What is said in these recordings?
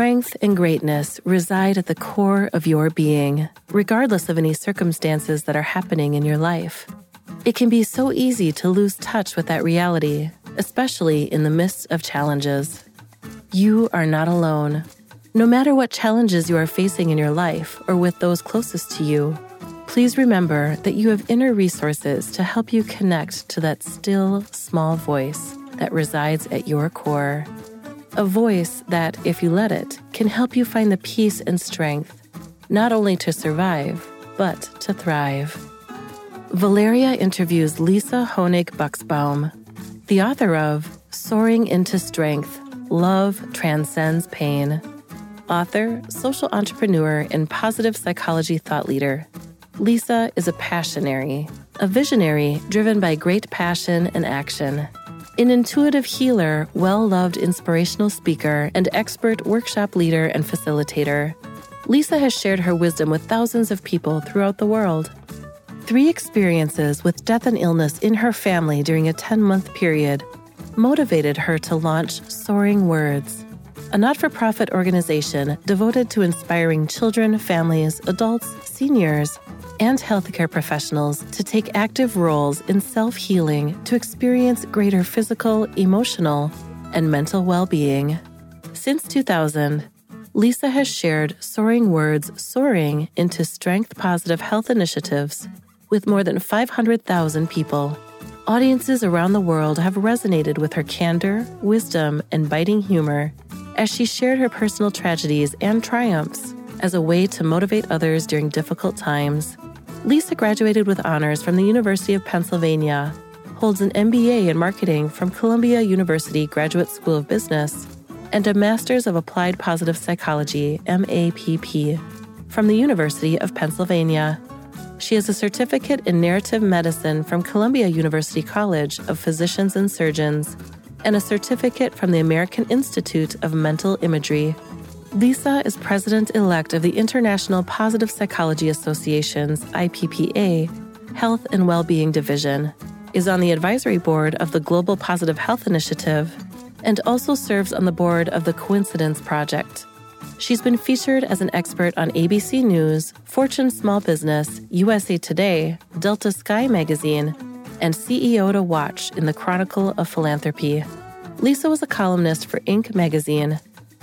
Strength and greatness reside at the core of your being, regardless of any circumstances that are happening in your life. It can be so easy to lose touch with that reality, especially in the midst of challenges. You are not alone. No matter what challenges you are facing in your life or with those closest to you, please remember that you have inner resources to help you connect to that still, small voice that resides at your core. A voice that, if you let it, can help you find the peace and strength, not only to survive, but to thrive. Valeria interviews Lisa Honig Buksbaum, the author of Soaring into Strength Love Transcends Pain, author, social entrepreneur, and positive psychology thought leader. Lisa is a passionary, a visionary driven by great passion and action. An intuitive healer, well loved inspirational speaker, and expert workshop leader and facilitator, Lisa has shared her wisdom with thousands of people throughout the world. Three experiences with death and illness in her family during a 10 month period motivated her to launch Soaringwords, a not for profit organization devoted to inspiring children, families, adults, seniors, and healthcare professionals to take active roles in self healing to experience greater physical, emotional, and mental well being. Since 2000, Lisa has shared Soaringwords Soaring into Strength Positive Health initiatives with more than 500,000 people. Audiences around the world have resonated with her candor, wisdom, and biting humor as she shared her personal tragedies and triumphs as a way to motivate others during difficult times. Lisa graduated with honors from the University of Pennsylvania, holds an MBA in marketing from Columbia University Graduate School of Business, and a Master's of Applied Positive Psychology, MAPP, from the University of Pennsylvania. She has a certificate in narrative medicine from Columbia University College of Physicians and Surgeons and a certificate from the American Institute of Mental Imagery. Lisa is president elect of the International Positive Psychology Association's IPPA Health and Wellbeing Division, is on the advisory board of the Global Positive Health Initiative, and also serves on the board of the Coincidence Project. She's been featured as an expert on ABC News, Fortune Small Business, USA Today, Delta Sky Magazine, and CEO to Watch in the Chronicle of Philanthropy. Lisa was a columnist for Inc. magazine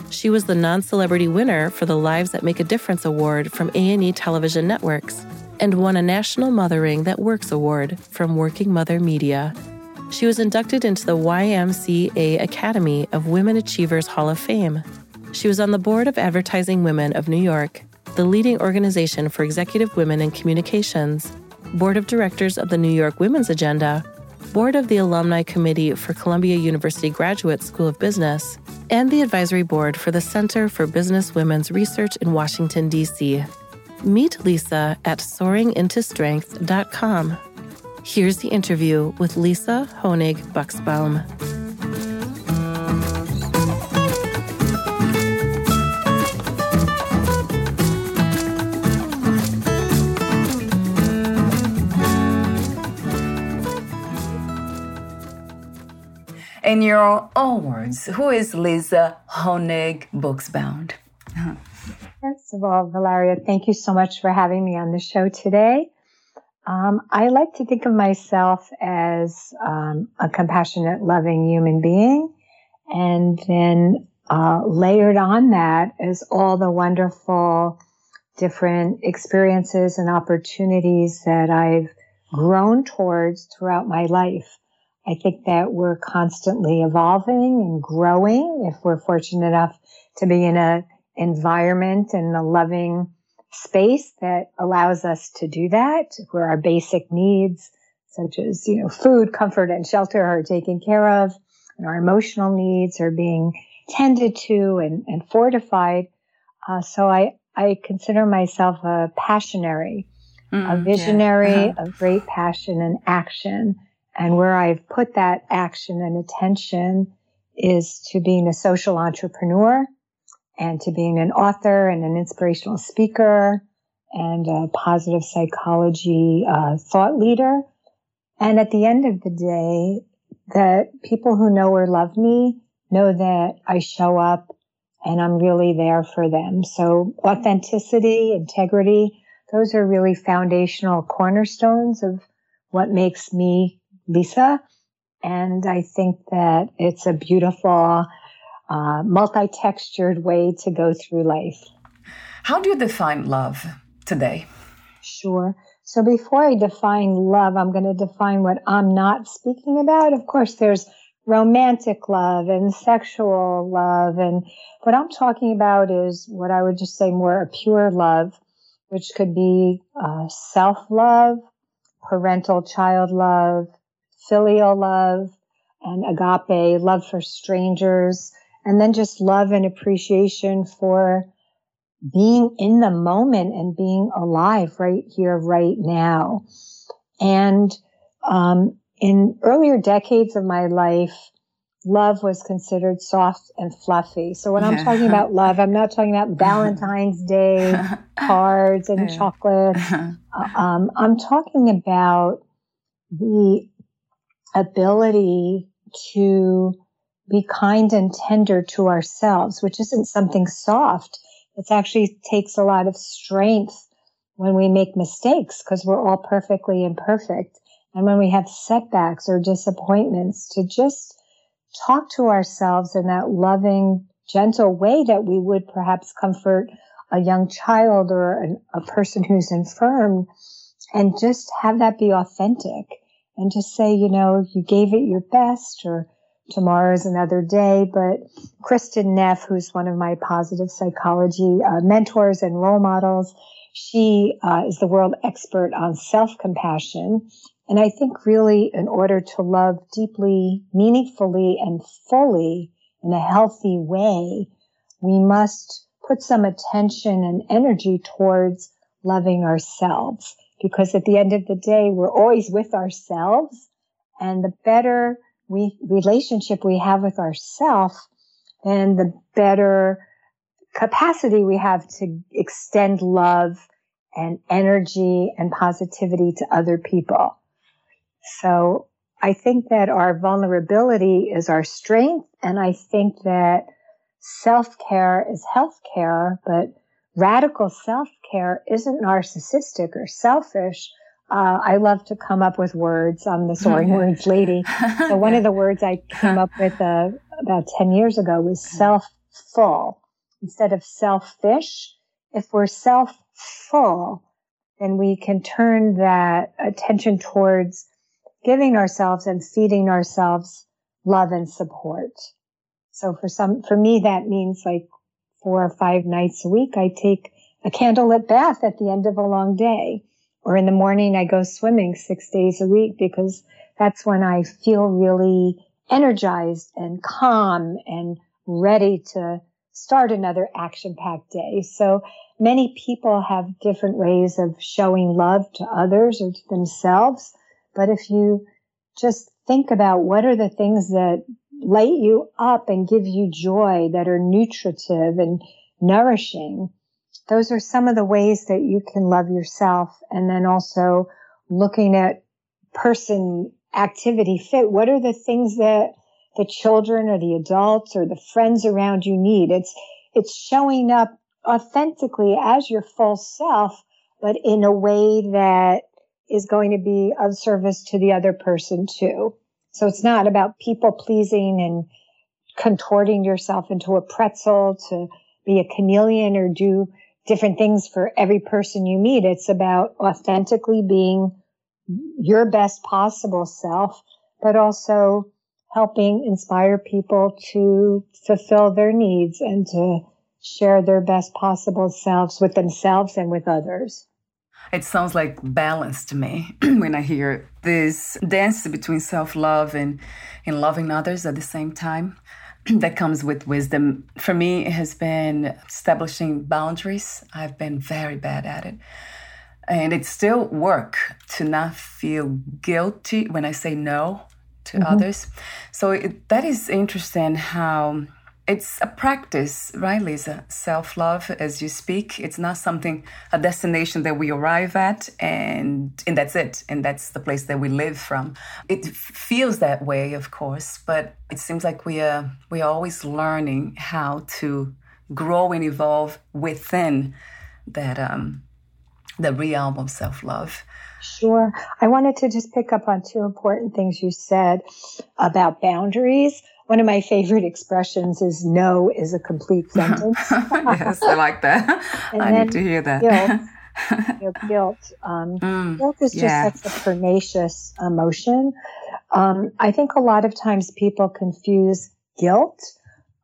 she was the non-celebrity winner for the Lives That Make a Difference award from A&E Television Networks and won a National Mothering That Works award from Working Mother Media. She was inducted into the YMCA Academy of Women Achievers Hall of Fame. She was on the board of Advertising Women of New York, the leading organization for executive women in communications, board of directors of the New York Women's Agenda, board of the Alumni Committee for Columbia University Graduate School of Business, and the advisory board for the Center for Business Women's Research in Washington, D.C. Meet Lisa at soaringintostrength.com. Here's the interview with Lisa Honig Buksbaum. In your own words, who is Lisa Honig Buksbaum? First of all, Valeria, thank you so much for having me on the show today. Um, I like to think of myself as um, a compassionate, loving human being. And then uh, layered on that is all the wonderful different experiences and opportunities that I've grown towards throughout my life. I think that we're constantly evolving and growing if we're fortunate enough to be in a environment and a loving space that allows us to do that, where our basic needs, such as, you know, food, comfort, and shelter are taken care of, and our emotional needs are being tended to and, and fortified. Uh, so I, I consider myself a passionary, mm, a visionary yeah. uh-huh. of great passion and action. And where I've put that action and attention is to being a social entrepreneur and to being an author and an inspirational speaker and a positive psychology uh, thought leader. And at the end of the day, that people who know or love me know that I show up and I'm really there for them. So authenticity, integrity, those are really foundational cornerstones of what makes me Lisa. And I think that it's a beautiful, uh, multi-textured way to go through life. How do you define love today? Sure. So before I define love, I'm going to define what I'm not speaking about. Of course, there's romantic love and sexual love. And what I'm talking about is what I would just say more a pure love, which could be uh, self love, parental child love, filial love, and agape, love for strangers, and then just love and appreciation for being in the moment and being alive right here, right now. And um, in earlier decades of my life, love was considered soft and fluffy. So when I'm talking about love, I'm not talking about Valentine's Day cards and yeah. chocolates. Uh, um, I'm talking about the ability to be kind and tender to ourselves, which isn't something soft. It actually takes a lot of strength when we make mistakes because we're all perfectly imperfect. And when we have setbacks or disappointments, to just talk to ourselves in that loving, gentle way that we would perhaps comfort a young child or an, a person who's infirm and just have that be authentic and just say, you know, you gave it your best or tomorrow is another day. But Kristin Neff, who's one of my positive psychology uh, mentors and role models, she uh, is the world expert on self compassion. And I think really in order to love deeply, meaningfully, and fully in a healthy way, we must put some attention and energy towards loving ourselves because at the end of the day, we're always with ourselves. And the better we relationship we have with ourselves, and the better capacity we have to extend love and energy and positivity to other people. So I think that our vulnerability is our strength. And I think that self care is health care, but radical self care isn't narcissistic or selfish. Uh, I love to come up with words. I'm the soaring words lady. So one of the words I came up with uh, about 10 years ago was self-full instead of selfish. If we're self-full, then we can turn that attention towards giving ourselves and feeding ourselves love and support. So for some, for me, that means like four or five nights a week, I take a candlelit bath at the end of a long day. Or in the morning, I go swimming six days a week because that's when I feel really energized and calm and ready to start another action packed day. So many people have different ways of showing love to others or to themselves. But if you just think about what are the things that light you up and give you joy that are nutritive and nourishing. Those are some of the ways that you can love yourself. And then also looking at person activity fit. What are the things that the children or the adults or the friends around you need? It's, it's showing up authentically as your full self, but in a way that is going to be of service to the other person too. So it's not about people pleasing and contorting yourself into a pretzel to be a chameleon or do different things for every person you meet. It's about authentically being your best possible self, but also helping inspire people to fulfill their needs and to share their best possible selves with themselves and with others. It sounds like balance to me when I hear this dance between self love and, and loving others at the same time. that comes with wisdom. For me, it has been establishing boundaries. I've been very bad at it. And it's still work to not feel guilty when I say no to mm-hmm. others. So it, that is interesting how it's a practice, right, Lisa? Self love, as you speak. It's not something, a destination that we arrive at and, and that's it. And that's the place that we live from. It feels that way, of course, but it seems like we are, we are always learning how to grow and evolve within that, um, the realm of self love. Sure. I wanted to just pick up on two important things you said about boundaries one of my favorite expressions is no is a complete sentence. yes, I like that. I need to hear that. Guilt. you know, guilt. Um, mm, guilt is just yeah. such a pernicious emotion. Um, I think a lot of times people confuse guilt.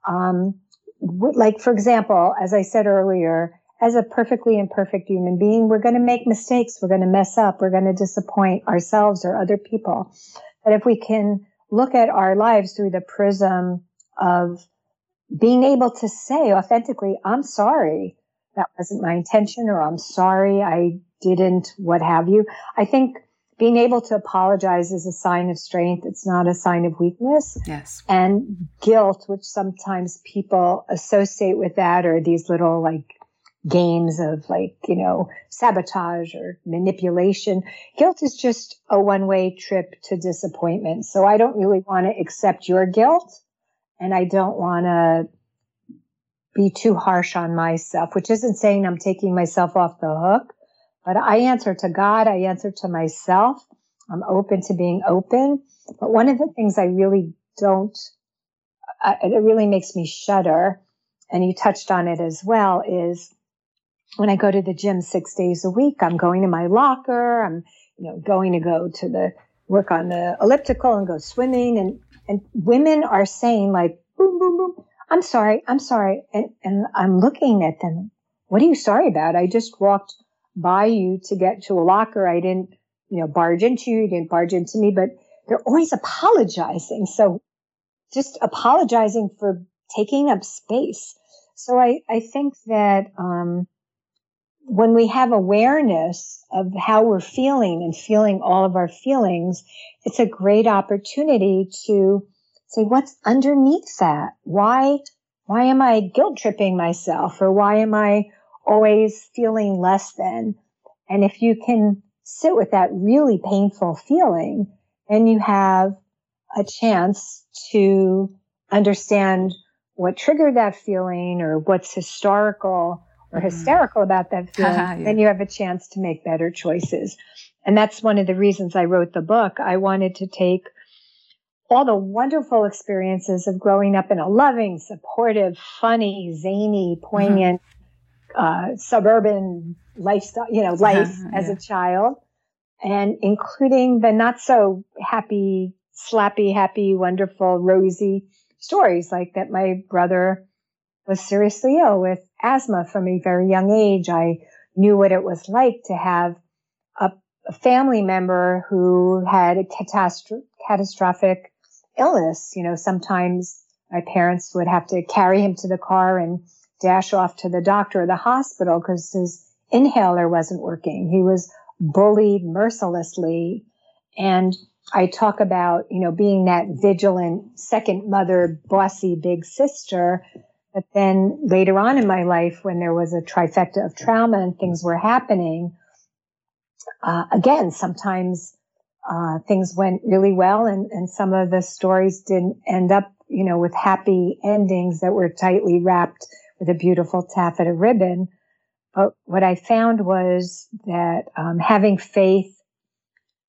Um, like, for example, as I said earlier, as a perfectly imperfect human being, we're going to make mistakes. We're going to mess up. We're going to disappoint ourselves or other people. But if we can look at our lives through the prism of being able to say authentically, I'm sorry. That wasn't my intention, or I'm sorry I didn't, what have you. I think being able to apologize is a sign of strength. It's not a sign of weakness. Yes. And guilt, which sometimes people associate with that, or these little like games of like, you know, sabotage or manipulation. Guilt is just a one way trip to disappointment. So I don't really want to accept your guilt and I don't want to be too harsh on myself, which isn't saying I'm taking myself off the hook, but I answer to God. I answer to myself. I'm open to being open. But one of the things I really don't, it really makes me shudder, and you touched on it as well, is when I go to the gym six days a week, I'm going to my locker. I'm, you know, going to go to the work on the elliptical and go swimming. And, and women are saying like, boom, boom, boom. I'm sorry. I'm sorry. And, and I'm looking at them. What are you sorry about? I just walked by you to get to a locker. I didn't, you know, barge into you. You didn't barge into me, but they're always apologizing. So just apologizing for taking up space. So I, I think that, um, when we have awareness of how we're feeling and feeling all of our feelings, it's a great opportunity to say, what's underneath that? Why, why am I guilt tripping myself? Or why am I always feeling less than? And if you can sit with that really painful feeling, then you have a chance to understand what triggered that feeling or what's historical or mm-hmm. hysterical about that feeling, yeah. then you have a chance to make better choices. And that's one of the reasons I wrote the book. I wanted to take all the wonderful experiences of growing up in a loving, supportive, funny, zany, poignant, mm-hmm. uh, suburban lifestyle, you know, life uh-huh, as yeah. a child, and including the not so happy, slappy, happy, wonderful, rosy stories like that my brother was seriously ill with asthma from a very young age. I knew what it was like to have a, a family member who had a catastro- catastrophic illness. You know, sometimes my parents would have to carry him to the car and dash off to the doctor or the hospital because his inhaler wasn't working. He was bullied mercilessly. And I talk about, you know, being that vigilant second mother, bossy big sister but then later on in my life, when there was a trifecta of trauma and things were happening, uh, again, sometimes uh, things went really well, and, and some of the stories didn't end up, you know, with happy endings that were tightly wrapped with a beautiful taffeta ribbon. But what I found was that um, having faith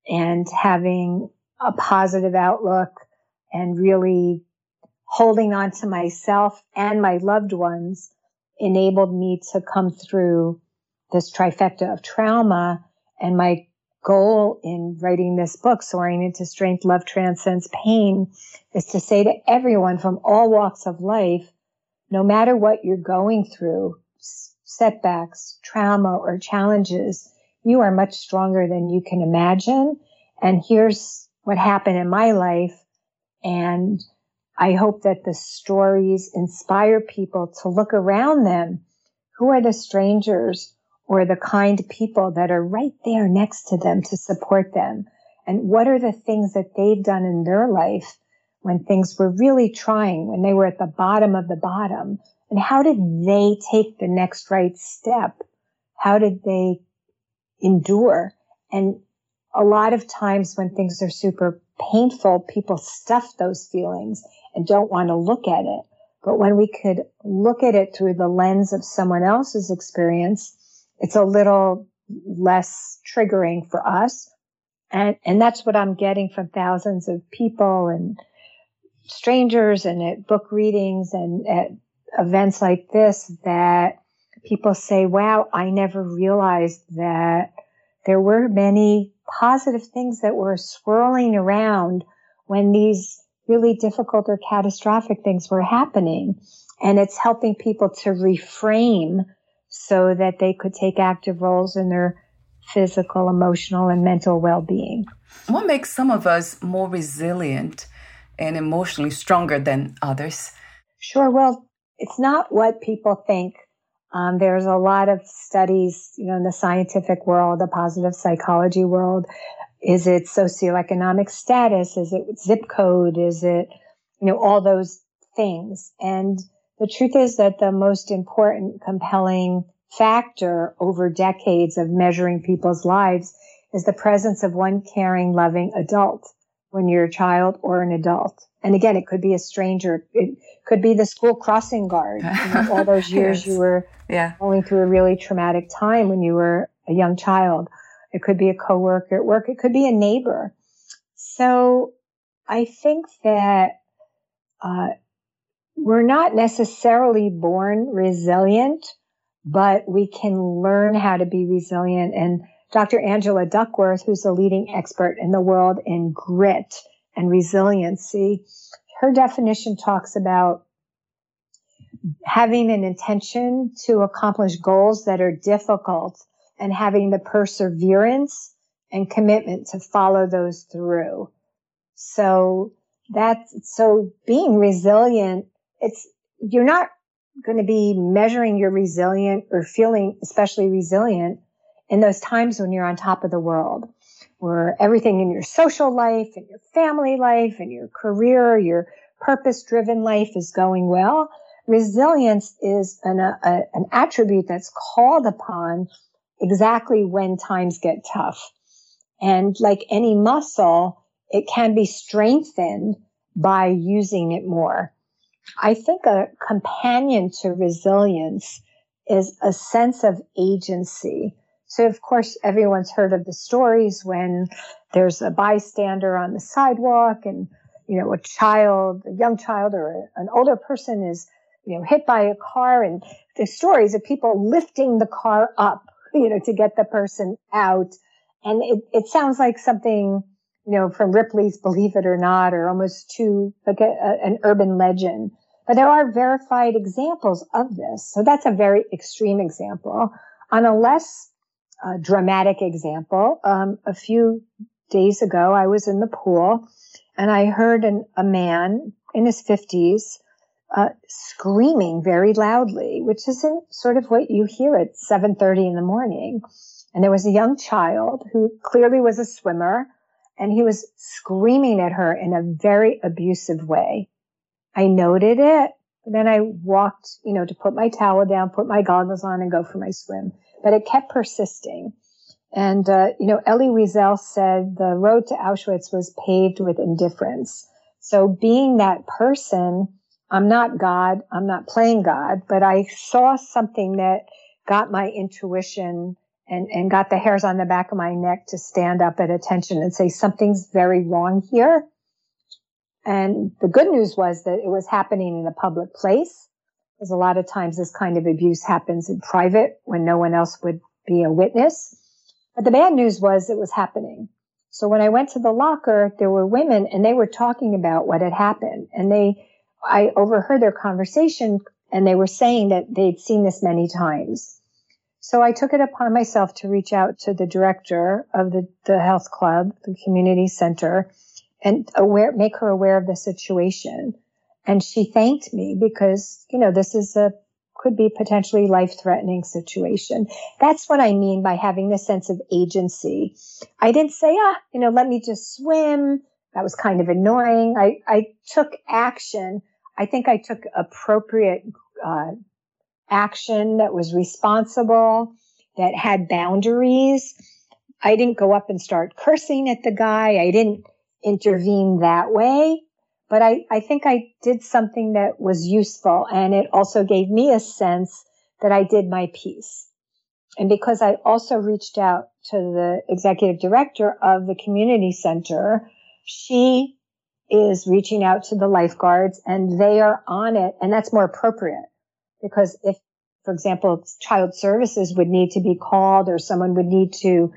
and having a positive outlook and really holding on to myself and my loved ones enabled me to come through this trifecta of trauma. And my goal in writing this book, Soaring into Strength, Love Transcends Pain, is to say to everyone from all walks of life, no matter what you're going through, setbacks, trauma, or challenges, you are much stronger than you can imagine. And here's what happened in my life. And I hope that the stories inspire people to look around them. Who are the strangers or the kind people that are right there next to them to support them? And what are the things that they've done in their life when things were really trying, when they were at the bottom of the bottom? And how did they take the next right step? How did they endure? And a lot of times when things are super painful, people stuff those feelings and don't want to look at it. But when we could look at it through the lens of someone else's experience, it's a little less triggering for us. And, and that's what I'm getting from thousands of people and strangers and at book readings and at events like this that people say, wow, I never realized that there were many positive things that were swirling around when these really difficult or catastrophic things were happening. And it's helping people to reframe so that they could take active roles in their physical, emotional, and mental well being. What makes some of us more resilient and emotionally stronger than others? Sure. Well, it's not what people think. Um, there's a lot of studies, you know, in the scientific world, the positive psychology world, is it socioeconomic status? Is it zip code? Is it, you know, all those things? And the truth is that the most important, compelling factor over decades of measuring people's lives is the presence of one caring, loving adult when you're a child or an adult. And again, it could be a stranger. It could be the school crossing guard. You know, all those years yes. you were yeah. going through a really traumatic time when you were a young child. It could be a coworker at work. It could be a neighbor. So I think that uh, we're not necessarily born resilient, but we can learn how to be resilient. And Dr. Angela Duckworth, who's a leading expert in the world in grit and resiliency, her definition talks about having an intention to accomplish goals that are difficult and having the perseverance and commitment to follow those through. So that's, so being resilient, it's, you're not going to be measuring your resilient or feeling especially resilient in those times when you're on top of the world, where everything in your social life and your family life and your career, your purpose driven life is going well. Resilience is an, a, an attribute that's called upon exactly when times get tough. And like any muscle, it can be strengthened by using it more. I think a companion to resilience is a sense of agency. So, of course, everyone's heard of the stories when there's a bystander on the sidewalk and, you know, a child, a young child or an older person is, you know, hit by a car and the stories of people lifting the car up you know, to get the person out. And it, it sounds like something, you know, from Ripley's Believe It or Not, or almost too like a, a, an urban legend. But there are verified examples of this. So that's a very extreme example. On a less uh, dramatic example, um, a few days ago, I was in the pool and I heard an, a man in his 50s uh, screaming very loudly, which isn't sort of what you hear at 7:30 in the morning. And there was a young child who clearly was a swimmer, and he was screaming at her in a very abusive way. I noted it. Then I walked, you know, to put my towel down, put my goggles on, and go for my swim. But it kept persisting. And, uh, you know, Elie Wiesel said the road to Auschwitz was paved with indifference. So being that person I'm not God. I'm not playing God, but I saw something that got my intuition and, and got the hairs on the back of my neck to stand up at attention and say something's very wrong here. And the good news was that it was happening in a public place. because a lot of times this kind of abuse happens in private when no one else would be a witness. But the bad news was it was happening. So when I went to the locker, there were women and they were talking about what had happened. And they, I overheard their conversation and they were saying that they'd seen this many times. So I took it upon myself to reach out to the director of the, the health club, the community center, and aware, make her aware of the situation. And she thanked me because, you know, this is a, could be potentially life threatening situation. That's what I mean by having this sense of agency. I didn't say, ah, you know, let me just swim. That was kind of annoying. I, I took action. I think I took appropriate uh, action that was responsible, that had boundaries. I didn't go up and start cursing at the guy. I didn't intervene that way. But I, I think I did something that was useful and it also gave me a sense that I did my piece. And because I also reached out to the executive director of the community center, she is reaching out to the lifeguards and they are on it. And that's more appropriate because if, for example, child services would need to be called or someone would need to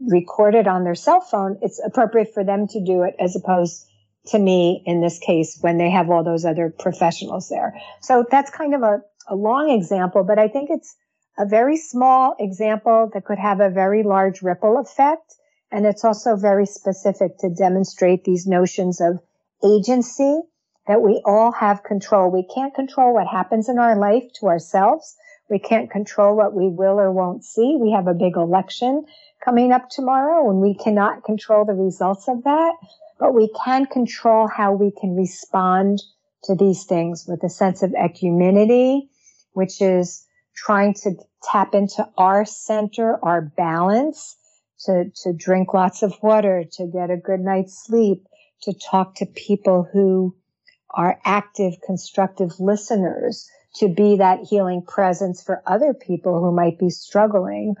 record it on their cell phone, it's appropriate for them to do it as opposed to me in this case when they have all those other professionals there. So that's kind of a, a long example, but I think it's a very small example that could have a very large ripple effect. And it's also very specific to demonstrate these notions of agency that we all have control. We can't control what happens in our life to ourselves. We can't control what we will or won't see. We have a big election coming up tomorrow and we cannot control the results of that but we can control how we can respond to these things with a sense of equanimity, which is trying to tap into our center, our balance, to, to drink lots of water, to get a good night's sleep, to talk to people who are active, constructive listeners, to be that healing presence for other people who might be struggling,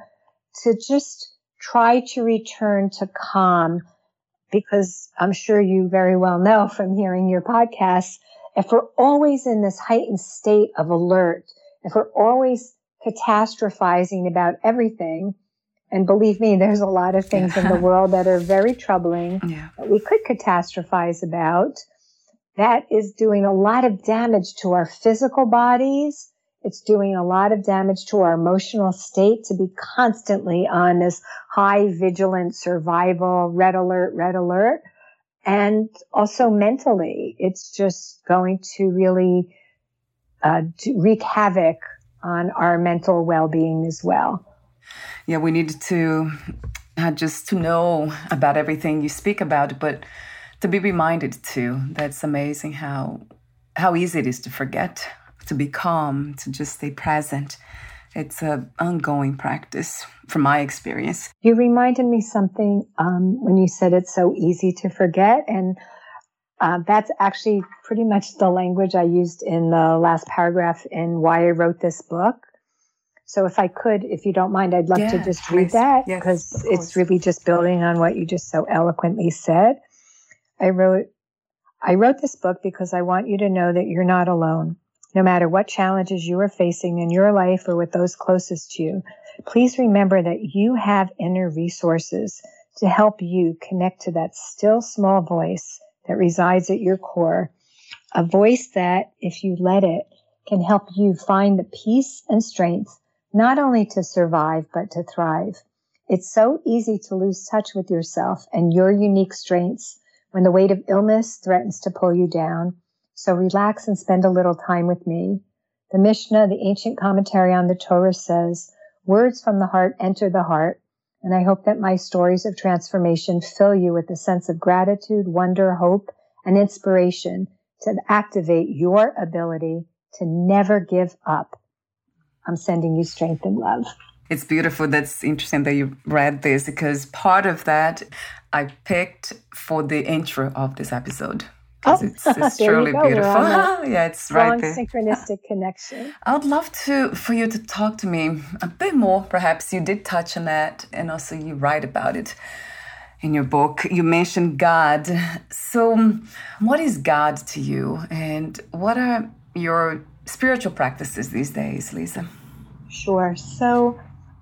to just try to return to calm. Because I'm sure you very well know from hearing your podcast, if we're always in this heightened state of alert, if we're always catastrophizing about everything, and believe me, there's a lot of things in the world that are very troubling yeah. that we could catastrophize about. That is doing a lot of damage to our physical bodies it's doing a lot of damage to our emotional state to be constantly on this high vigilant survival, red alert, red alert. And also mentally, it's just going to really uh, wreak havoc on our mental well-being as well. Yeah, we need to uh, just to know about everything you speak about, but to be reminded too. That's amazing how how easy it is to forget to be calm, to just stay present. It's an ongoing practice from my experience. You reminded me something um, when you said it's so easy to forget. And uh, that's actually pretty much the language I used in the last paragraph in why I wrote this book. So if I could, if you don't mind, I'd love yeah, to just please. read that because yes, it's really just building on what you just so eloquently said. I wrote, I wrote this book because I want you to know that you're not alone. No matter what challenges you are facing in your life or with those closest to you, please remember that you have inner resources to help you connect to that still small voice that resides at your core. A voice that, if you let it, can help you find the peace and strength not only to survive, but to thrive. It's so easy to lose touch with yourself and your unique strengths when the weight of illness threatens to pull you down. So relax and spend a little time with me. The Mishnah, the ancient commentary on the Torah says, words from the heart enter the heart. And I hope that my stories of transformation fill you with a sense of gratitude, wonder, hope, and inspiration to activate your ability to never give up. I'm sending you strength and love. It's beautiful. That's interesting that you read this because part of that I picked for the intro of this episode oh, it's, it's truly beautiful. yeah, it's right there. synchronistic connection. I would love to for you to talk to me a bit more. Perhaps you did touch on that, and also you write about it in your book. You mentioned God. So, what is God to you, and what are your spiritual practices these days, Lisa? Sure. So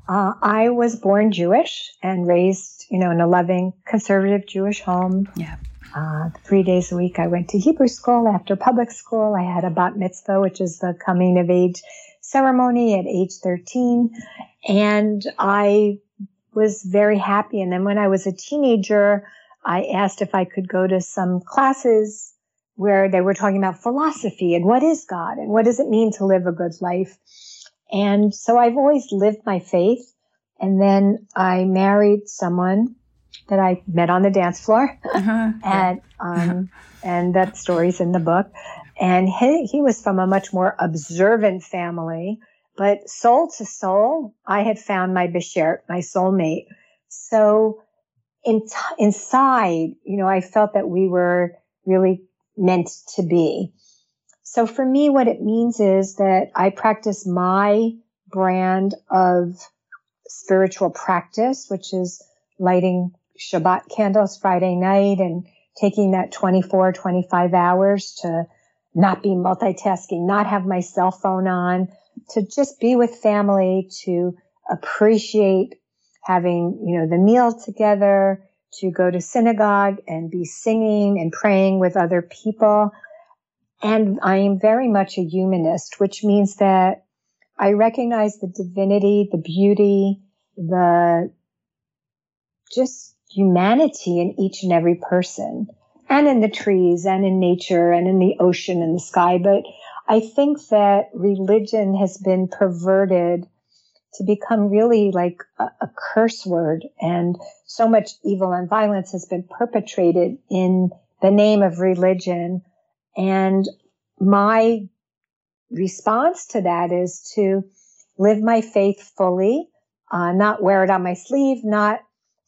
uh, I was born Jewish and raised, you know, in a loving conservative Jewish home. Yeah. Uh, three days a week, I went to Hebrew school. After public school, I had a bat mitzvah, which is the coming of age ceremony at age 13. And I was very happy. And then when I was a teenager, I asked if I could go to some classes where they were talking about philosophy and what is God and what does it mean to live a good life. And so I've always lived my faith. And then I married someone that I met on the dance floor. Uh-huh. and, um, and that story's in the book. And he, he was from a much more observant family, but soul to soul, I had found my Beshert, my soulmate. So in t- inside, you know, I felt that we were really meant to be. So for me, what it means is that I practice my brand of spiritual practice, which is lighting Shabbat candles Friday night and taking that 24, 25 hours to not be multitasking, not have my cell phone on, to just be with family, to appreciate having, you know, the meal together, to go to synagogue and be singing and praying with other people. And I am very much a humanist, which means that I recognize the divinity, the beauty, the just humanity in each and every person and in the trees and in nature and in the ocean and the sky. But I think that religion has been perverted to become really like a, a, curse word and so much evil and violence has been perpetrated in the name of religion. And my response to that is to live my faith fully, uh, not wear it on my sleeve, not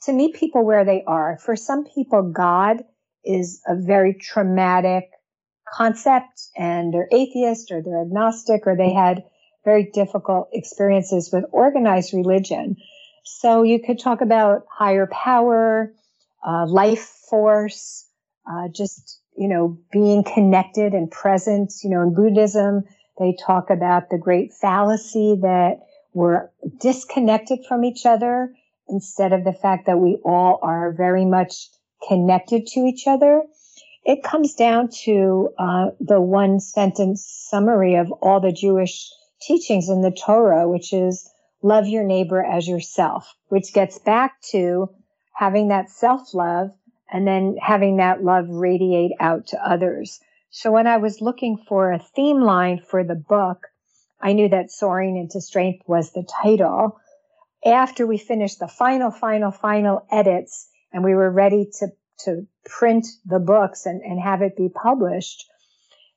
to meet people where they are. For some people, God is a very traumatic concept and they're atheist or they're agnostic or they had very difficult experiences with organized religion. So you could talk about higher power, uh, life force, uh, just, you know, being connected and present. You know, in Buddhism, they talk about the great fallacy that we're disconnected from each other instead of the fact that we all are very much connected to each other. It comes down to uh, the one sentence summary of all the Jewish teachings in the Torah, which is love your neighbor as yourself, which gets back to having that self love and then having that love radiate out to others. So when I was looking for a theme line for the book, I knew that Soaring into Strength was the title. After we finished the final, final, final edits and we were ready to, to print the books and, and have it be published,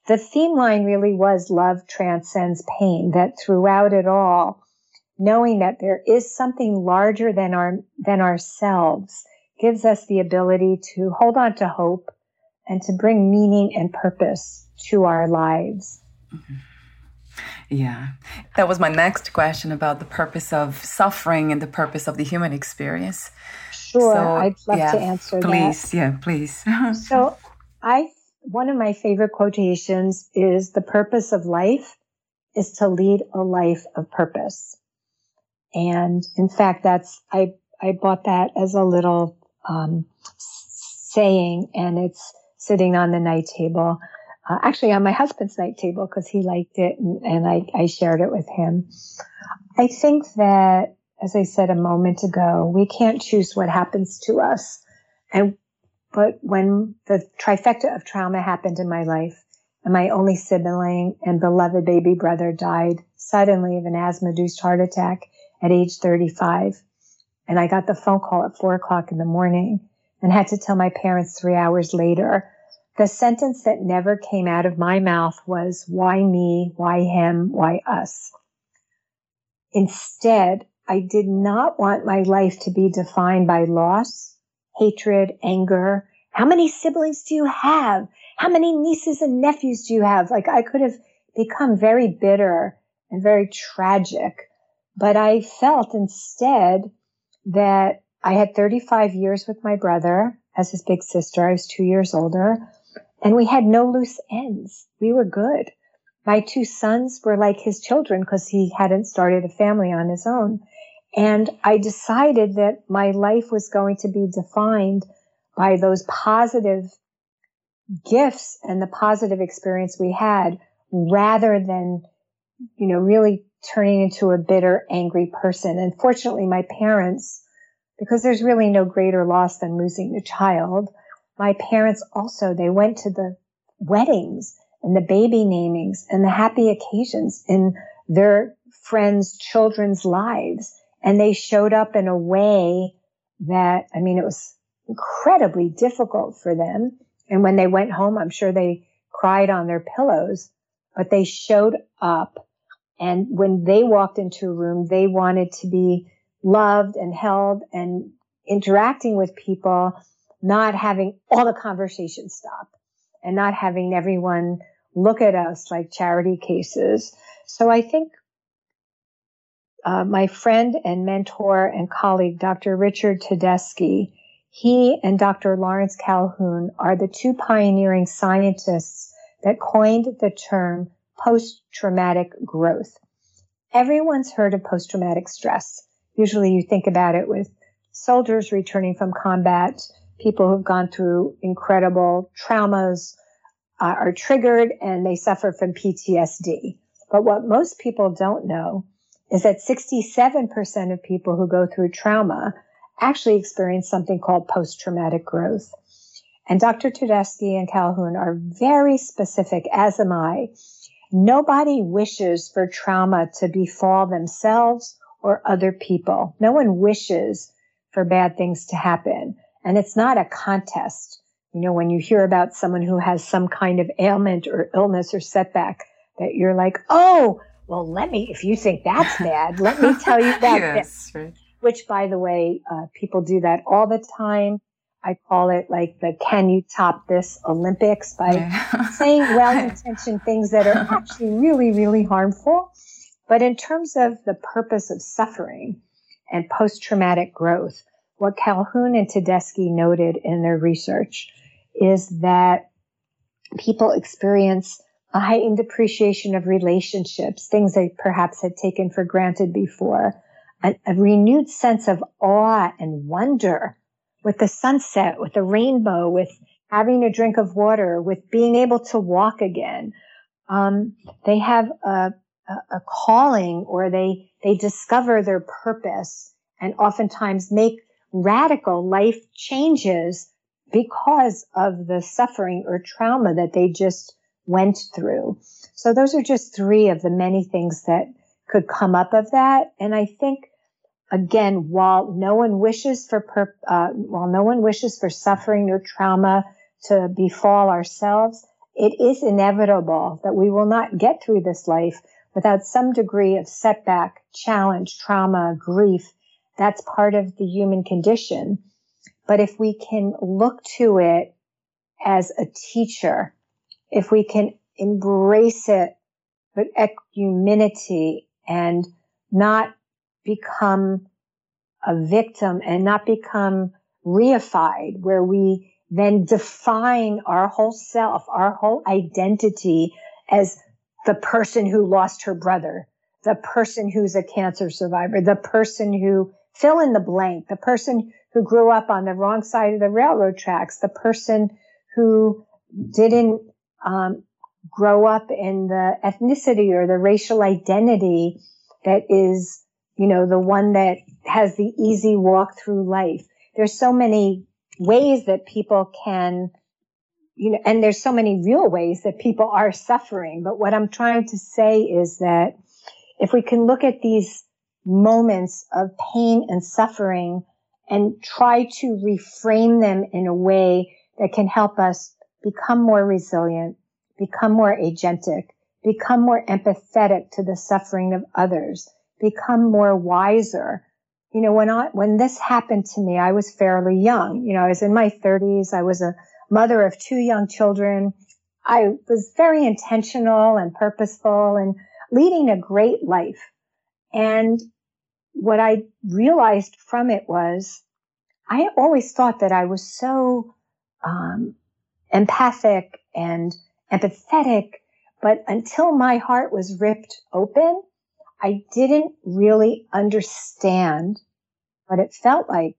the theme line really was love transcends pain, that throughout it all, knowing that there is something larger than our, than ourselves gives us the ability to hold on to hope and to bring meaning and purpose to our lives. Mm-hmm. Yeah. That was my next question about the purpose of suffering and the purpose of the human experience. Sure. So, I'd love yeah, to answer please, that. Yeah, please. so I one of my favorite quotations is the purpose of life is to lead a life of purpose. And in fact, that's, I, I bought that as a little, um, saying and it's sitting on the night table. Uh, actually on my husband's night table because he liked it and, and I, I shared it with him. I think that, as I said a moment ago, we can't choose what happens to us. And but when the trifecta of trauma happened in my life, and my only sibling and beloved baby brother died suddenly of an asthma induced heart attack at age 35. And I got the phone call at four o'clock in the morning and had to tell my parents three hours later. The sentence that never came out of my mouth was, why me? Why him? Why us? Instead, I did not want my life to be defined by loss hatred, anger. How many siblings do you have? How many nieces and nephews do you have? Like I could have become very bitter and very tragic, but I felt instead that I had 35 years with my brother as his big sister. I was two years older and we had no loose ends. We were good. My two sons were like his children because he hadn't started a family on his own. And I decided that my life was going to be defined by those positive gifts and the positive experience we had rather than, you know, really turning into a bitter, angry person. And fortunately, my parents, because there's really no greater loss than losing a child, my parents also, they went to the weddings and the baby namings and the happy occasions in their friends' children's lives. And they showed up in a way that, I mean, it was incredibly difficult for them. And when they went home, I'm sure they cried on their pillows, but they showed up. And when they walked into a room, they wanted to be loved and held and interacting with people, not having all the conversation stop and not having everyone look at us like charity cases. So I think uh, my friend and mentor and colleague, Dr. Richard Tedeschi, he and Dr. Lawrence Calhoun are the two pioneering scientists that coined the term post traumatic growth. Everyone's heard of post traumatic stress. Usually you think about it with soldiers returning from combat, people who've gone through incredible traumas uh, are triggered and they suffer from PTSD. But what most people don't know is that 67% of people who go through trauma actually experience something called post traumatic growth. And Dr. Tedeschi and Calhoun are very specific, as am I. Nobody wishes for trauma to befall themselves or other people. No one wishes for bad things to happen. And it's not a contest. You know, when you hear about someone who has some kind of ailment or illness or setback, that you're like, oh, well, let me, if you think that's bad, let me tell you that. yes, right which by the way, uh, people do that all the time. I call it like the can you top this Olympics by yeah. saying well intentioned things that are actually really, really harmful. But in terms of the purpose of suffering and post traumatic growth, what Calhoun and Tedeschi noted in their research is that people experience a heightened appreciation of relationships, things they perhaps had taken for granted before a, a renewed sense of awe and wonder with the sunset, with the rainbow, with having a drink of water, with being able to walk again. Um, they have a, a, a, calling or they, they discover their purpose and oftentimes make radical life changes because of the suffering or trauma that they just went through. So those are just three of the many things that could come up of that. And I think again, while no one wishes for per, uh, while no one wishes for suffering or trauma to befall ourselves, it is inevitable that we will not get through this life without some degree of setback, challenge, trauma, grief. That's part of the human condition. But if we can look to it as a teacher, if we can embrace it with equanimity and not become a victim and not become reified, where we then define our whole self, our whole identity as the person who lost her brother, the person who's a cancer survivor, the person who fill in the blank, the person who grew up on the wrong side of the railroad tracks, the person who didn't um, grow up in the ethnicity or the racial identity that is you know, the one that has the easy walk through life. There's so many ways that people can, you know, and there's so many real ways that people are suffering. But what I'm trying to say is that if we can look at these moments of pain and suffering and try to reframe them in a way that can help us become more resilient, become more agentic, become more empathetic to the suffering of others, become more wiser. You know, when I, when this happened to me, I was fairly young. You know, I was in my thirties. I was a mother of two young children. I was very intentional and purposeful and leading a great life. And what I realized from it was I always thought that I was so um, empathic and empathetic But until my heart was ripped open, I didn't really understand what it felt like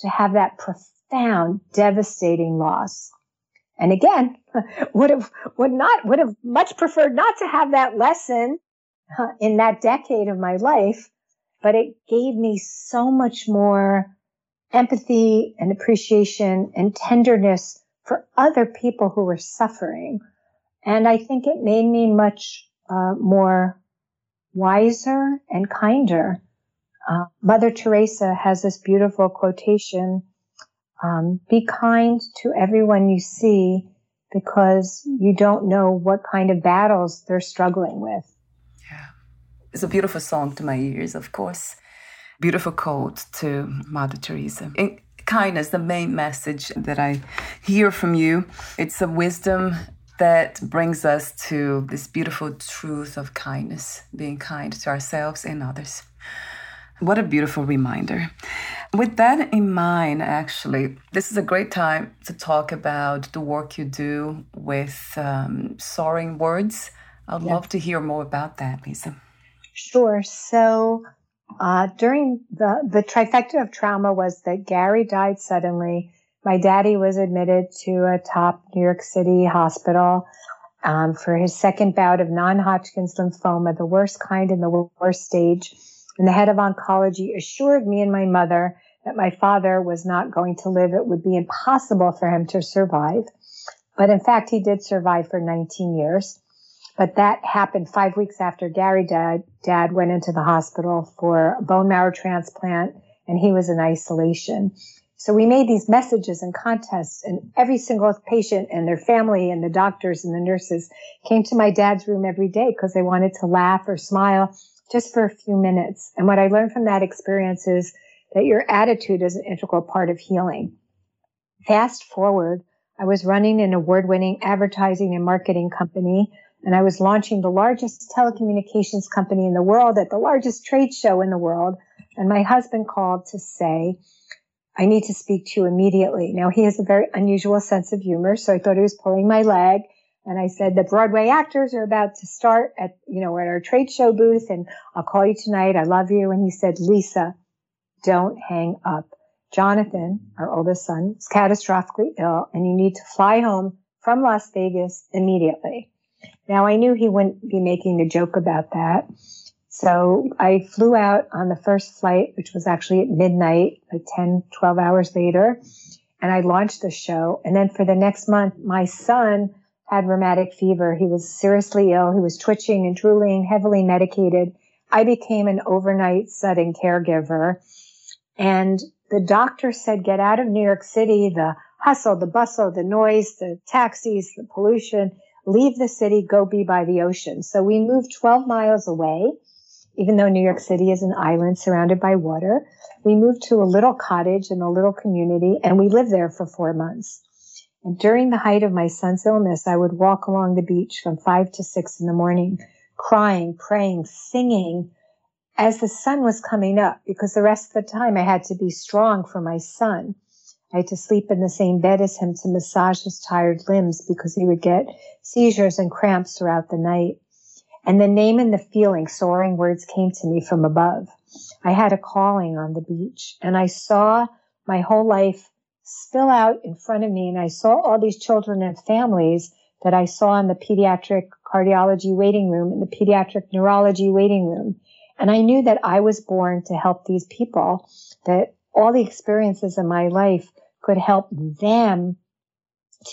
to have that profound, devastating loss. And again, would have, would not, would have much preferred not to have that lesson in that decade of my life, but it gave me so much more empathy and appreciation and tenderness for other people who were suffering. And I think it made me much uh, more wiser and kinder. Uh, Mother Teresa has this beautiful quotation um, Be kind to everyone you see because you don't know what kind of battles they're struggling with. Yeah. It's a beautiful song to my ears, of course. Beautiful quote to Mother Teresa. In kindness, the main message that I hear from you, it's a wisdom that brings us to this beautiful truth of kindness, being kind to ourselves and others. What a beautiful reminder. With that in mind, actually, this is a great time to talk about the work you do with um, Soaringwords. I'd yeah. love to hear more about that, Lisa. Sure. So, uh, during the the trifecta of trauma was that Gary died suddenly. My daddy was admitted to a top New York City hospital um, for his second bout of non-Hodgkin's lymphoma, the worst kind in the worst stage. And the head of oncology assured me and my mother that my father was not going to live. It would be impossible for him to survive. But in fact, he did survive for 19 years. But that happened five weeks after Gary died. Dad went into the hospital for a bone marrow transplant and he was in isolation. So we made these messages and contests and every single patient and their family and the doctors and the nurses came to my dad's room every day because they wanted to laugh or smile just for a few minutes. And what I learned from that experience is that your attitude is an integral part of healing. Fast forward, I was running an award winning advertising and marketing company, and I was launching the largest telecommunications company in the world at the largest trade show in the world. And my husband called to say, I need to speak to you immediately. Now, he has a very unusual sense of humor, so I thought he was pulling my leg. And I said, the Broadway actors are about to start at, you know, at our trade show booth, and I'll call you tonight. I love you. And he said, Lisa, don't hang up. Jonathan, our oldest son, is catastrophically ill and you need to fly home from Las Vegas immediately. Now I knew he wouldn't be making a joke about that. So I flew out on the first flight, which was actually at midnight, like 10, 12 hours later. And I launched the show. And then for the next month, my son had rheumatic fever. He was seriously ill. He was twitching and drooling, heavily medicated. I became an overnight sudden caregiver. And the doctor said, get out of New York City, the hustle, the bustle, the noise, the taxis, the pollution, leave the city, go be by the ocean. So we moved 12 miles away, even though New York City is an island surrounded by water. We moved to a little cottage in a little community and we lived there for four months. And during the height of my son's illness, I would walk along the beach from five to six in the morning, crying, praying, singing, as the sun was coming up because the rest of the time I had to be strong for my son. I had to sleep in the same bed as him to massage his tired limbs because he would get seizures and cramps throughout the night. And the name and the feeling, Soaringwords came to me from above. I had a calling on the beach and I saw my whole life spill out in front of me and I saw all these children and families that I saw in the pediatric cardiology waiting room and the pediatric neurology waiting room and I knew that I was born to help these people, that all the experiences in my life could help them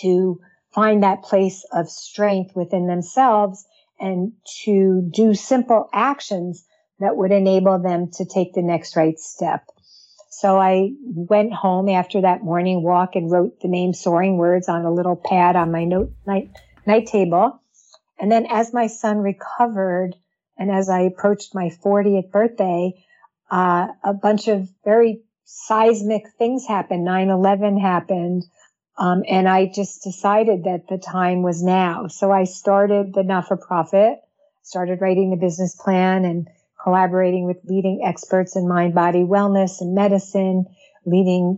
to find that place of strength within themselves and to do simple actions that would enable them to take the next right step. So I went home after that morning walk and wrote the name Soaringwords on a little pad on my note night, night table. And then as my son recovered, and as I approached my 40th birthday, uh, a bunch of very seismic things happened. 9-11 happened. Um, and I just decided that the time was now. So I started the not-for-profit, started writing the business plan and collaborating with leading experts in mind body wellness and medicine, leading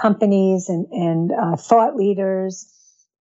companies and, and uh, thought leaders,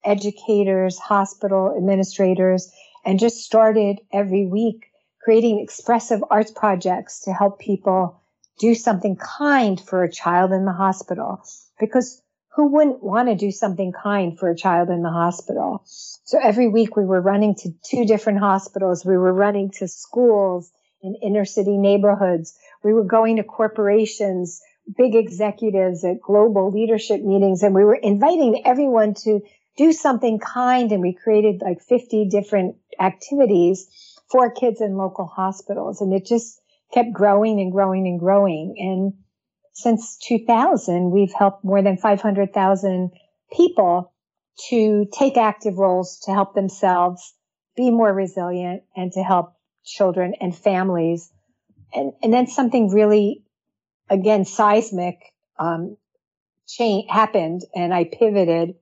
educators, hospital administrators, and just started every week creating expressive arts projects to help people do something kind for a child in the hospital because who wouldn't want to do something kind for a child in the hospital? So every week we were running to two different hospitals. We were running to schools in inner city neighborhoods. We were going to corporations, big executives at global leadership meetings, and we were inviting everyone to do something kind. And we created like 50 different activities for kids in local hospitals. And it just kept growing and growing and growing. And since 2000, we've helped more than 500,000 people to take active roles to help themselves be more resilient and to help children and families. And, and then something really, again, seismic um, change happened, and I pivoted.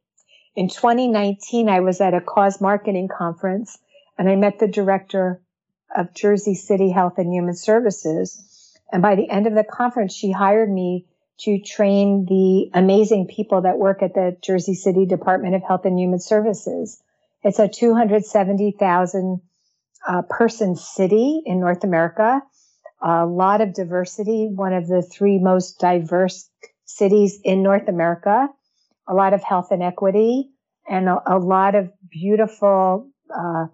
In 2019, I was at a cause marketing conference, and I met the director of Jersey City Health and Human Services and by the end of the conference, she hired me to train the amazing people that work at the Jersey City Department of Health and Human Services. It's a 270,000 uh, person city in North America. A lot of diversity, one of the three most diverse cities in North America. A lot of health inequity, and a, a lot of beautiful uh,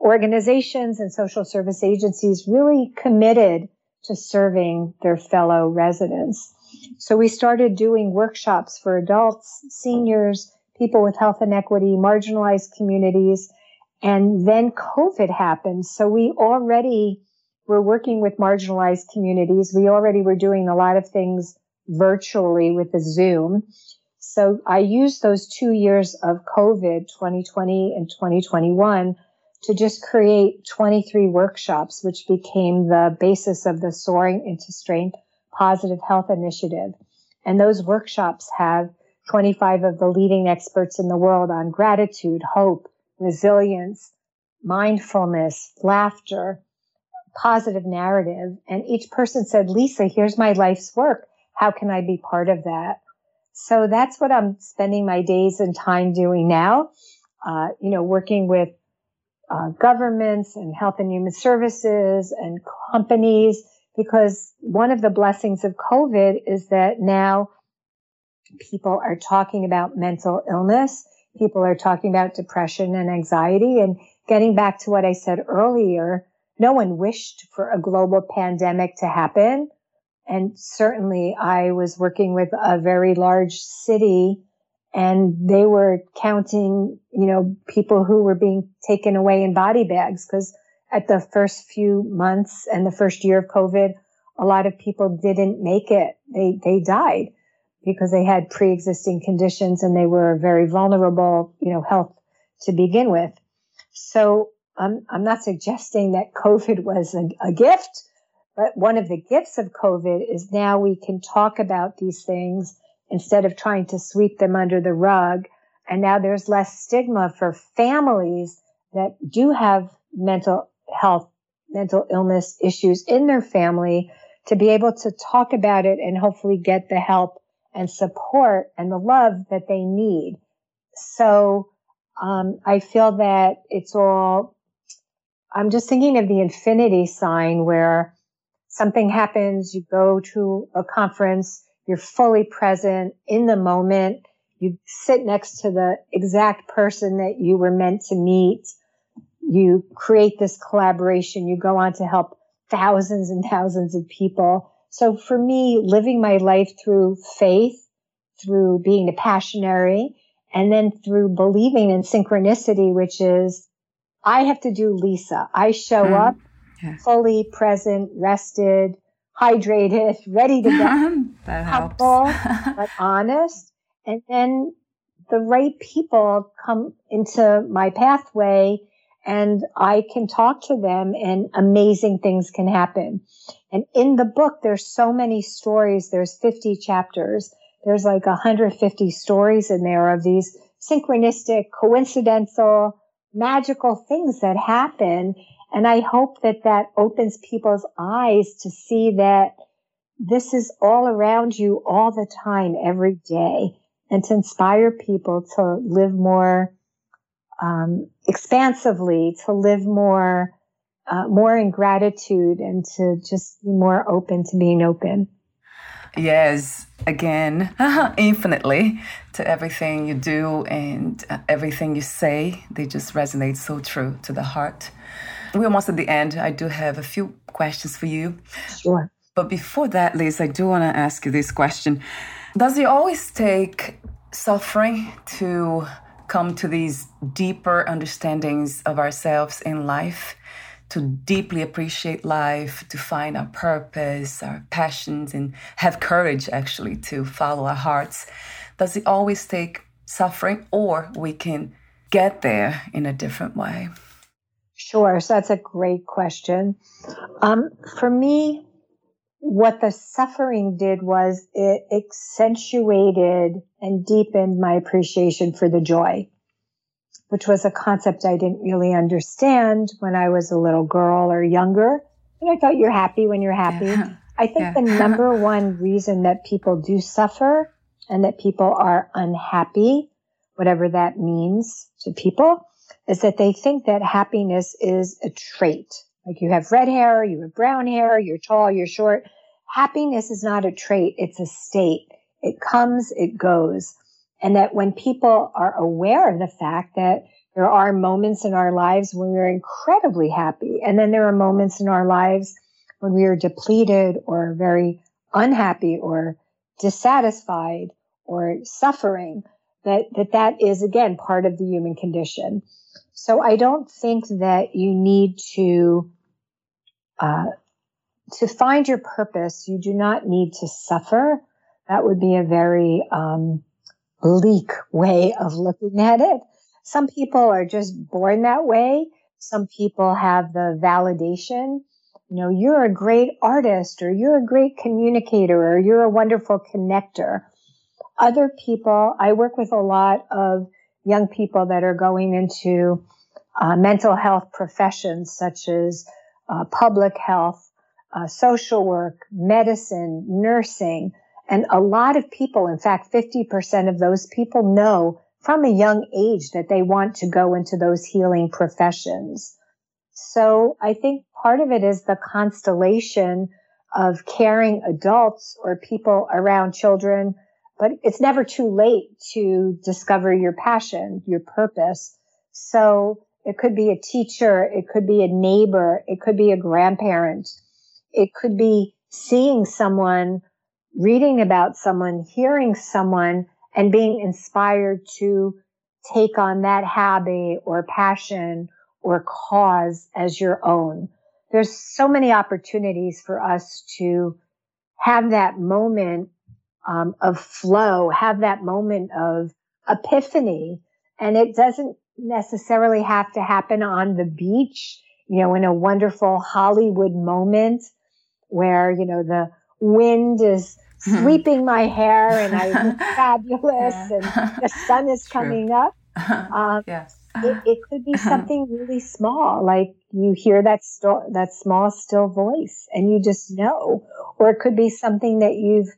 organizations and social service agencies really committed to serving their fellow residents. So we started doing workshops for adults, seniors, people with health inequity, marginalized communities. And then COVID happened. So we already were working with marginalized communities. We already were doing a lot of things virtually with the Zoom. So I used those two years of COVID, 2020 and 2021, to just create 23 workshops, which became the basis of the Soaring into Strength Positive Health Initiative. And those workshops have 25 of the leading experts in the world on gratitude, hope, resilience, mindfulness, laughter, positive narrative. And each person said, Lisa, here's my life's work. How can I be part of that? So that's what I'm spending my days and time doing now. Uh, you know, working with uh, governments and health and human services and companies because one of the blessings of COVID is that now people are talking about mental illness. People are talking about depression and anxiety and getting back to what I said earlier. No one wished for a global pandemic to happen. And certainly I was working with a very large city and they were counting, you know, people who were being taken away in body bags because at the first few months and the first year of COVID, a lot of people didn't make it. They, they died because they had pre-existing conditions and they were very vulnerable, you know, health to begin with. So I'm, I'm not suggesting that COVID was a, a gift, but one of the gifts of COVID is now we can talk about these things instead of trying to sweep them under the rug. And now there's less stigma for families that do have mental health, mental illness issues in their family to be able to talk about it and hopefully get the help and support and the love that they need. So, um, I feel that it's all, I'm just thinking of the infinity sign where something happens, you go to a conference, you're fully present in the moment. You sit next to the exact person that you were meant to meet. You create this collaboration. You go on to help thousands and thousands of people. So for me, living my life through faith, through being a passionary, and then through believing in synchronicity, which is I have to do Lisa. I show mm. up yeah. fully present, rested, hydrated, ready to go. that humble, but honest. And then the right people come into my pathway and I can talk to them and amazing things can happen. And in the book, there's so many stories. There's 50 chapters. There's like 150 stories in there of these synchronistic, coincidental, magical things that happen. And I hope that that opens people's eyes to see that this is all around you all the time, every day, and to inspire people to live more um, expansively, to live more, uh, more in gratitude, and to just be more open to being open. Yes, again, infinitely to everything you do and uh, everything you say. They just resonate so true to the heart. We're almost at the end. I do have a few questions for you. Sure. But before that, Liz, I do want to ask you this question Does it always take suffering to come to these deeper understandings of ourselves in life? to deeply appreciate life, to find our purpose, our passions, and have courage actually to follow our hearts? Does it always take suffering, or we can get there in a different way? Sure. So that's a great question. Um, for me, what the suffering did was it accentuated and deepened my appreciation for the joy which was a concept I didn't really understand when I was a little girl or younger. And I thought you're happy when you're happy. Yeah. I think yeah. the number one reason that people do suffer and that people are unhappy, whatever that means to people, is that they think that happiness is a trait. Like you have red hair, you have brown hair, you're tall, you're short. Happiness is not a trait, it's a state. It comes, it goes. And that when people are aware of the fact that there are moments in our lives when we're incredibly happy, and then there are moments in our lives when we are depleted or very unhappy or dissatisfied or suffering, that, that that is again part of the human condition. So I don't think that you need to uh, to find your purpose. You do not need to suffer. That would be a very um, bleak way of looking at it. Some people are just born that way. Some people have the validation. You know, you're a great artist or you're a great communicator or you're a wonderful connector. Other people, I work with a lot of young people that are going into uh, mental health professions such as uh, public health, uh, social work, medicine, nursing, and a lot of people, in fact, 50% of those people know from a young age that they want to go into those healing professions. So I think part of it is the constellation of caring adults or people around children, but it's never too late to discover your passion, your purpose. So it could be a teacher. It could be a neighbor. It could be a grandparent. It could be seeing someone reading about someone, hearing someone, and being inspired to take on that hobby or passion or cause as your own. There's so many opportunities for us to have that moment um, of flow, have that moment of epiphany. And it doesn't necessarily have to happen on the beach, you know, in a wonderful Hollywood moment where, you know, the wind is sweeping my hair and I look fabulous and the sun is coming up. Um, yes. It, it, could be something really small, like you hear that sto- that small still voice and you just know, or it could be something that you've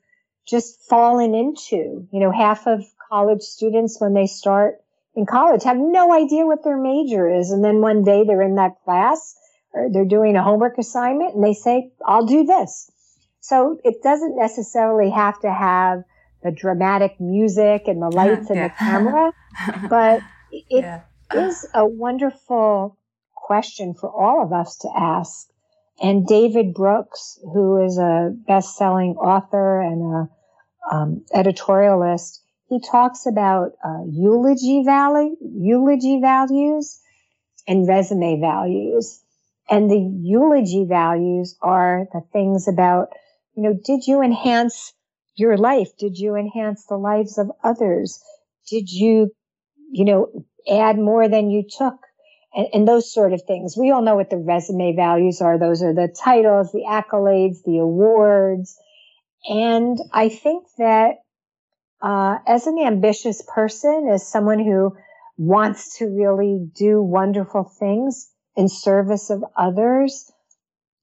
just fallen into. You know, half of college students when they start in college have no idea what their major is, and then one day they're in that class or they're doing a homework assignment and they say, "I'll do this." So it doesn't necessarily have to have the dramatic music and the lights and yeah. the camera, but it yeah. is a wonderful question for all of us to ask. And David Brooks, who is a best-selling author and a um, editorialist, he talks about uh, eulogy value, eulogy values, and resume values. And the eulogy values are the things about you know, did you enhance your life? Did you enhance the lives of others? Did you, you know, add more than you took? And, and those sort of things. We all know what the resume values are. Those are the titles, the accolades, the awards. And I think that uh, as an ambitious person, as someone who wants to really do wonderful things in service of others,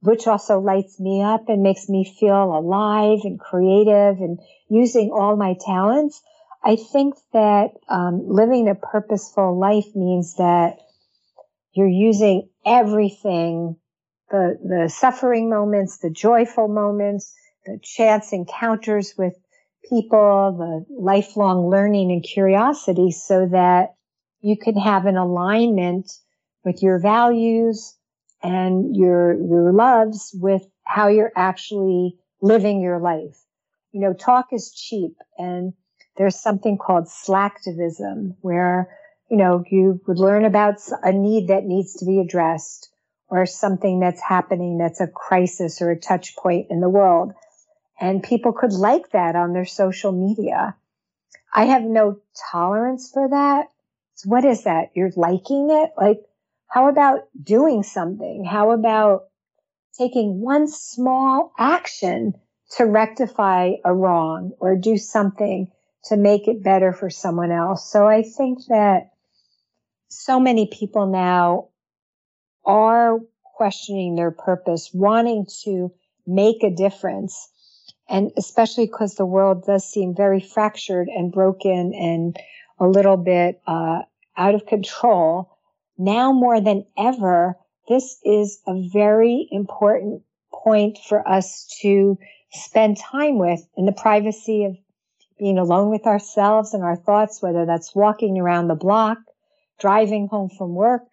which also lights me up and makes me feel alive and creative and using all my talents. I think that um, living a purposeful life means that you're using everything the, the suffering moments, the joyful moments, the chance encounters with people, the lifelong learning and curiosity so that you can have an alignment with your values and your, your loves with how you're actually living your life. You know, talk is cheap and there's something called slacktivism where, you know, you would learn about a need that needs to be addressed or something that's happening that's a crisis or a touch point in the world. And people could like that on their social media. I have no tolerance for that. So what is that? You're liking it? Like, how about doing something? How about taking one small action to rectify a wrong or do something to make it better for someone else? So I think that so many people now are questioning their purpose, wanting to make a difference. And especially because the world does seem very fractured and broken and a little bit uh, out of control. Now more than ever, this is a very important point for us to spend time with in the privacy of being alone with ourselves and our thoughts, whether that's walking around the block, driving home from work,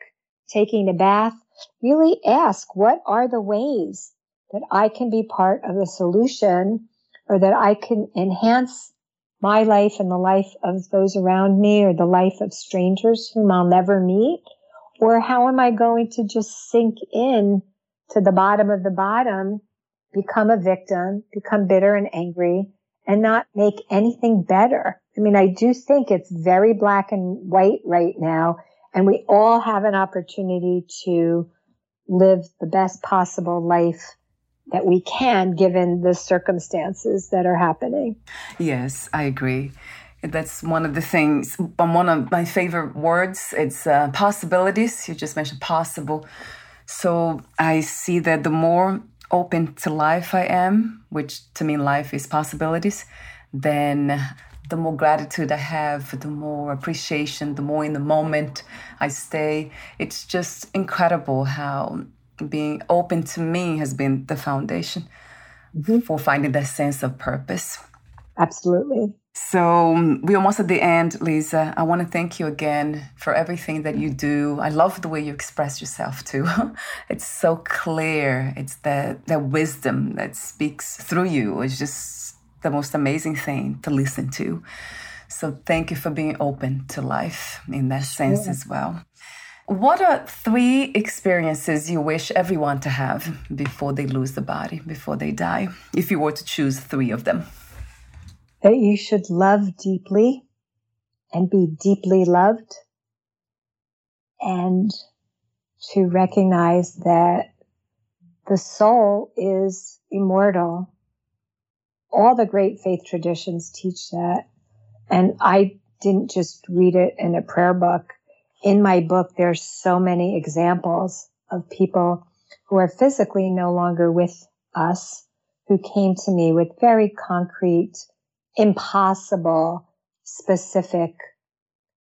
taking a bath, really ask what are the ways that I can be part of the solution or that I can enhance my life and the life of those around me or the life of strangers whom I'll never meet? Or how am I going to just sink in to the bottom of the bottom, become a victim, become bitter and angry, and not make anything better? I mean, I do think it's very black and white right now and we all have an opportunity to live the best possible life that we can given the circumstances that are happening. Yes, I agree. That's one of the things, um, one of my favorite words. It's uh, possibilities. You just mentioned possible. So I see that the more open to life I am, which to me life is possibilities, then the more gratitude I have, the more appreciation, the more in the moment I stay. It's just incredible how being open to me has been the foundation mm-hmm. for finding that sense of purpose. Absolutely. So um, we're almost at the end, Lisa. I want to thank you again for everything that you do. I love the way you express yourself too. it's so clear. It's the the wisdom that speaks through you. It's just the most amazing thing to listen to. So thank you for being open to life in that sense as well. What are three experiences you wish everyone to have before they lose the body, before they die, if you were to choose three of them? That you should love deeply and be deeply loved, and to recognize that the soul is immortal all the great faith traditions teach that. And I didn't just read it in a prayer book. In my book, there's so many examples of people who are physically no longer with us, who came to me with very concrete, impossible, specific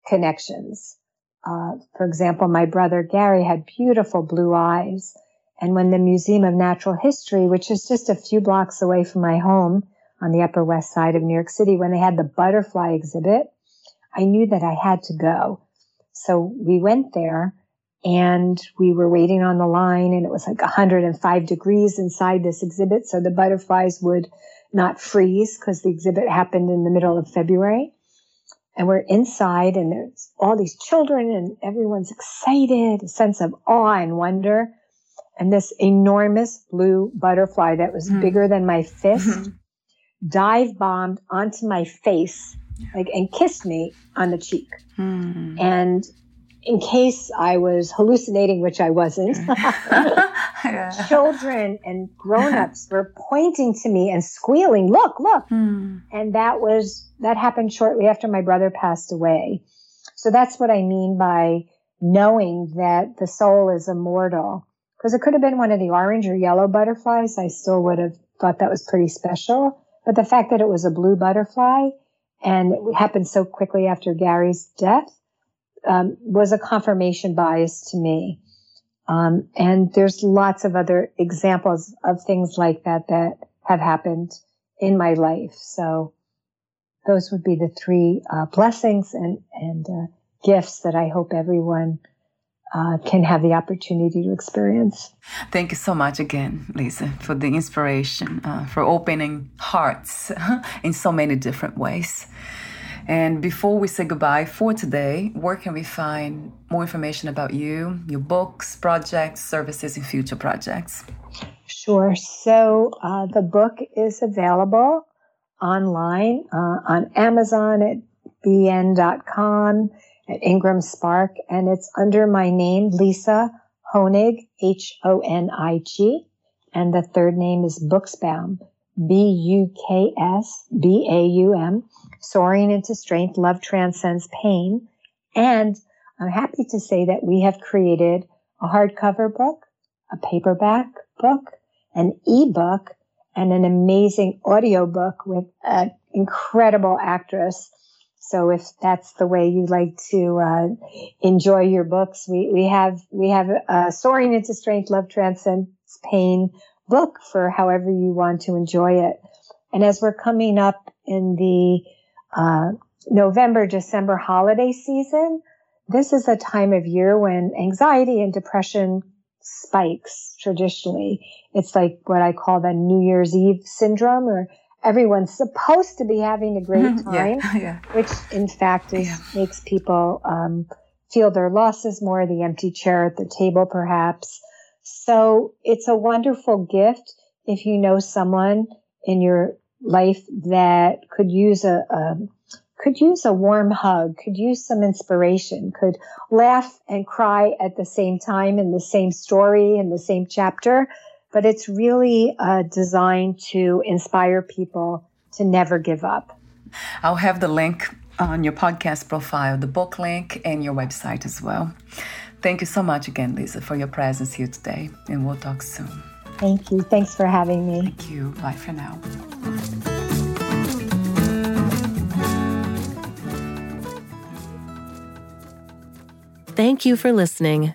connections. Uh, for example, my brother Gary had beautiful blue eyes. And when the Museum of Natural History, which is just a few blocks away from my home, on the Upper West Side of New York City when they had the butterfly exhibit. I knew that I had to go. So we went there and we were waiting on the line and it was like 105 degrees inside this exhibit. So the butterflies would not freeze because the exhibit happened in the middle of February. And we're inside and there's all these children and everyone's excited, a sense of awe and wonder. And this enormous blue butterfly that was mm. bigger than my fist mm-hmm dive bombed onto my face like and kissed me on the cheek. Hmm. and in case i was hallucinating which i wasn't children and grown-ups were pointing to me and squealing look look. Hmm. and that was that happened shortly after my brother passed away. So that's what i mean by knowing that the soul is immortal. Because it could have been one of the orange or yellow butterflies. I still would have thought that was pretty special. But the fact that it was a blue butterfly and it happened so quickly after Gary's death, um, was a confirmation bias to me. Um, and there's lots of other examples of things like that that have happened in my life. So those would be the three uh, blessings and and uh, gifts that I hope everyone uh, can have the opportunity to experience. Thank you so much again, Lisa, for the inspiration, uh, for opening hearts in so many different ways. And before we say goodbye for today, where can we find more information about you, your books, projects, services, and future projects? Sure. So uh, the book is available online uh, on Amazon at bn.com at Ingram Spark, and it's under my name, Lisa Honig, H O N I G, and the third name is Buksbaum, B U K S B A U M, Soaring into Strength, Love Transcends Pain. And I'm happy to say that we have created a hardcover book, a paperback book, an ebook, and an amazing audiobook with an incredible actress so if that's the way you like to uh, enjoy your books, we, we have we have a Soaring into Strength, Love Transcends Pain book for however you want to enjoy it. And as we're coming up in the uh, November December holiday season, this is a time of year when anxiety and depression spikes traditionally. It's like what I call the New Year's Eve syndrome or everyone's supposed to be having a great Mm-hmm. time, yeah, yeah. which in fact is, Yeah. makes people um, feel their losses more, the empty chair at the table, perhaps. So it's a wonderful gift if you know someone in your life that could use a, a could use a warm hug, could use some inspiration, could laugh and cry at the same time in the same story in the same chapter. But it's really uh, designed to inspire people to never give up. I'll have the link on your podcast profile, the book link, and your website as well. Thank you so much again, Lisa, for your presence here today, and we'll talk soon. Thank you. Thanks for having me. Thank you. Bye for now. Thank you for listening.